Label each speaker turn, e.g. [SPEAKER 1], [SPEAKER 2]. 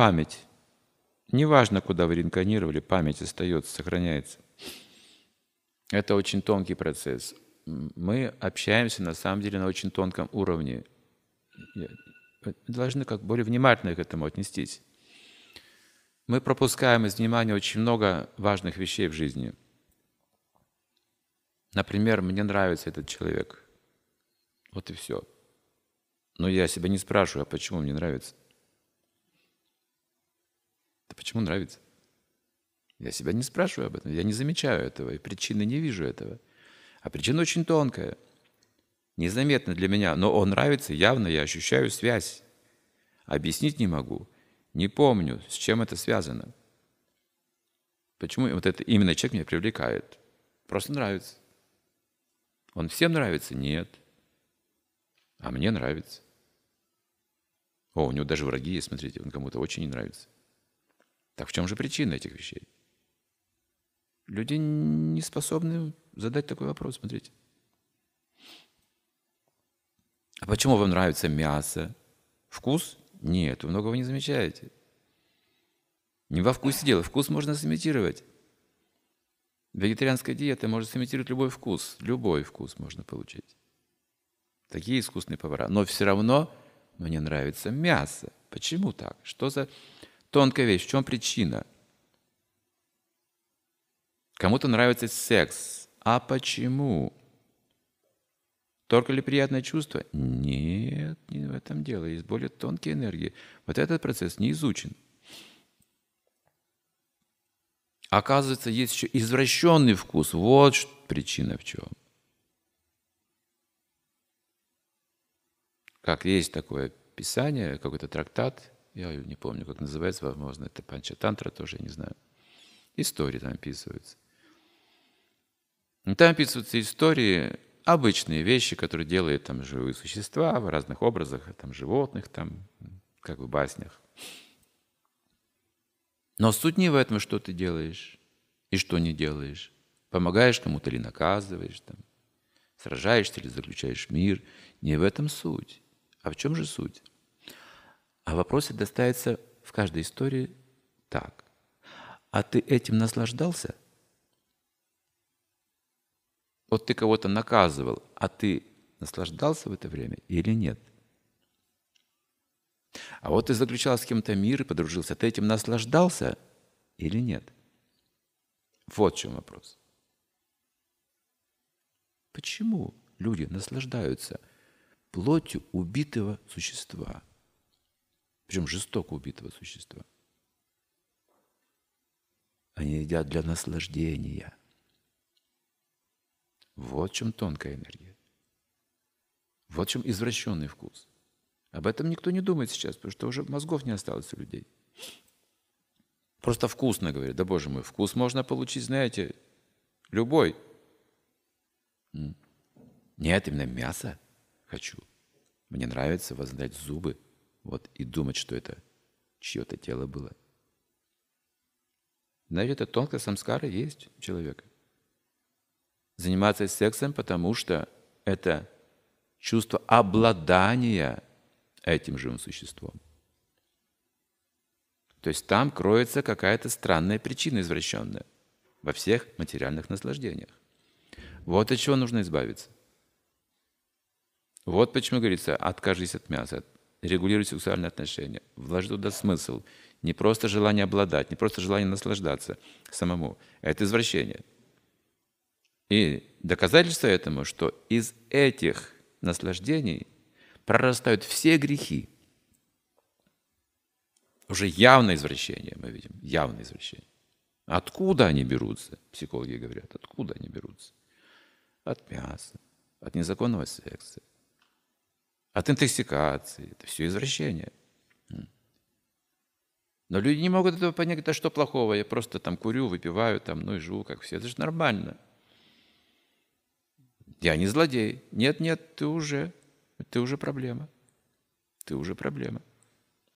[SPEAKER 1] память. Неважно, куда вы реинкарнировали, память остается, сохраняется. Это очень тонкий процесс. Мы общаемся на самом деле на очень тонком уровне. Должны как более внимательно к этому отнестись. Мы пропускаем из внимания очень много важных вещей в жизни. Например, мне нравится этот человек. Вот и все. Но я себя не спрашиваю, а почему мне нравится? Почему нравится? Я себя не спрашиваю об этом, я не замечаю этого, и причины не вижу этого. А причина очень тонкая, незаметна для меня, но он нравится, явно я ощущаю связь. Объяснить не могу, не помню, с чем это связано. Почему вот это именно человек меня привлекает? Просто нравится. Он всем нравится? Нет. А мне нравится. О, у него даже враги есть, смотрите, он кому-то очень не нравится. Так в чем же причина этих вещей? Люди не способны задать такой вопрос, смотрите. А почему вам нравится мясо? Вкус? Нет, вы многого не замечаете. Не во вкусе дело. Вкус можно сымитировать. Вегетарианская диета может сымитировать любой вкус. Любой вкус можно получить. Такие искусные повара. Но все равно мне нравится мясо. Почему так? Что за тонкая вещь? В чем причина? Кому-то нравится секс. А почему? Только ли приятное чувство? Нет, не в этом дело. Есть более тонкие энергии. Вот этот процесс не изучен. Оказывается, есть еще извращенный вкус. Вот причина в чем. Как есть такое писание, какой-то трактат, я не помню, как называется, возможно, это Панчатантра тоже, я не знаю. Истории там описываются. Там описываются истории, обычные вещи, которые делают там живые существа в разных образах, там животных, там, как в баснях. Но суть не в этом, что ты делаешь и что не делаешь. Помогаешь кому-то или наказываешь, там, сражаешься или заключаешь мир. Не в этом суть. А в чем же суть? А вопрос достается в каждой истории так. А ты этим наслаждался? Вот ты кого-то наказывал, а ты наслаждался в это время или нет? А вот ты заключал с кем-то мир и подружился, ты этим наслаждался или нет? Вот в чем вопрос. Почему люди наслаждаются плотью убитого существа? Причем жестоко убитого существа. Они едят для наслаждения – вот в чем тонкая энергия. Вот в чем извращенный вкус. Об этом никто не думает сейчас, потому что уже мозгов не осталось у людей. Просто вкусно, говорят. Да, боже мой, вкус можно получить, знаете, любой. Нет, именно мясо хочу. Мне нравится воздать зубы, вот, и думать, что это чье-то тело было. Знаете, это тонкая самскара есть у человека заниматься сексом, потому что это чувство обладания этим живым существом. То есть там кроется какая-то странная причина извращенная во всех материальных наслаждениях. Вот от чего нужно избавиться. Вот почему говорится, откажись от мяса, регулируй сексуальные отношения, вложи туда смысл. Не просто желание обладать, не просто желание наслаждаться самому. Это извращение. И доказательство этому, что из этих наслаждений прорастают все грехи. Уже явное извращение мы видим, явное извращение. Откуда они берутся? Психологи говорят, откуда они берутся? От мяса, от незаконного секса, от интоксикации. Это все извращение. Но люди не могут этого понять, это что плохого, я просто там курю, выпиваю, там, ну и живу, как все. Это же нормально. Я не злодей. Нет, нет, ты уже, ты уже проблема. Ты уже проблема.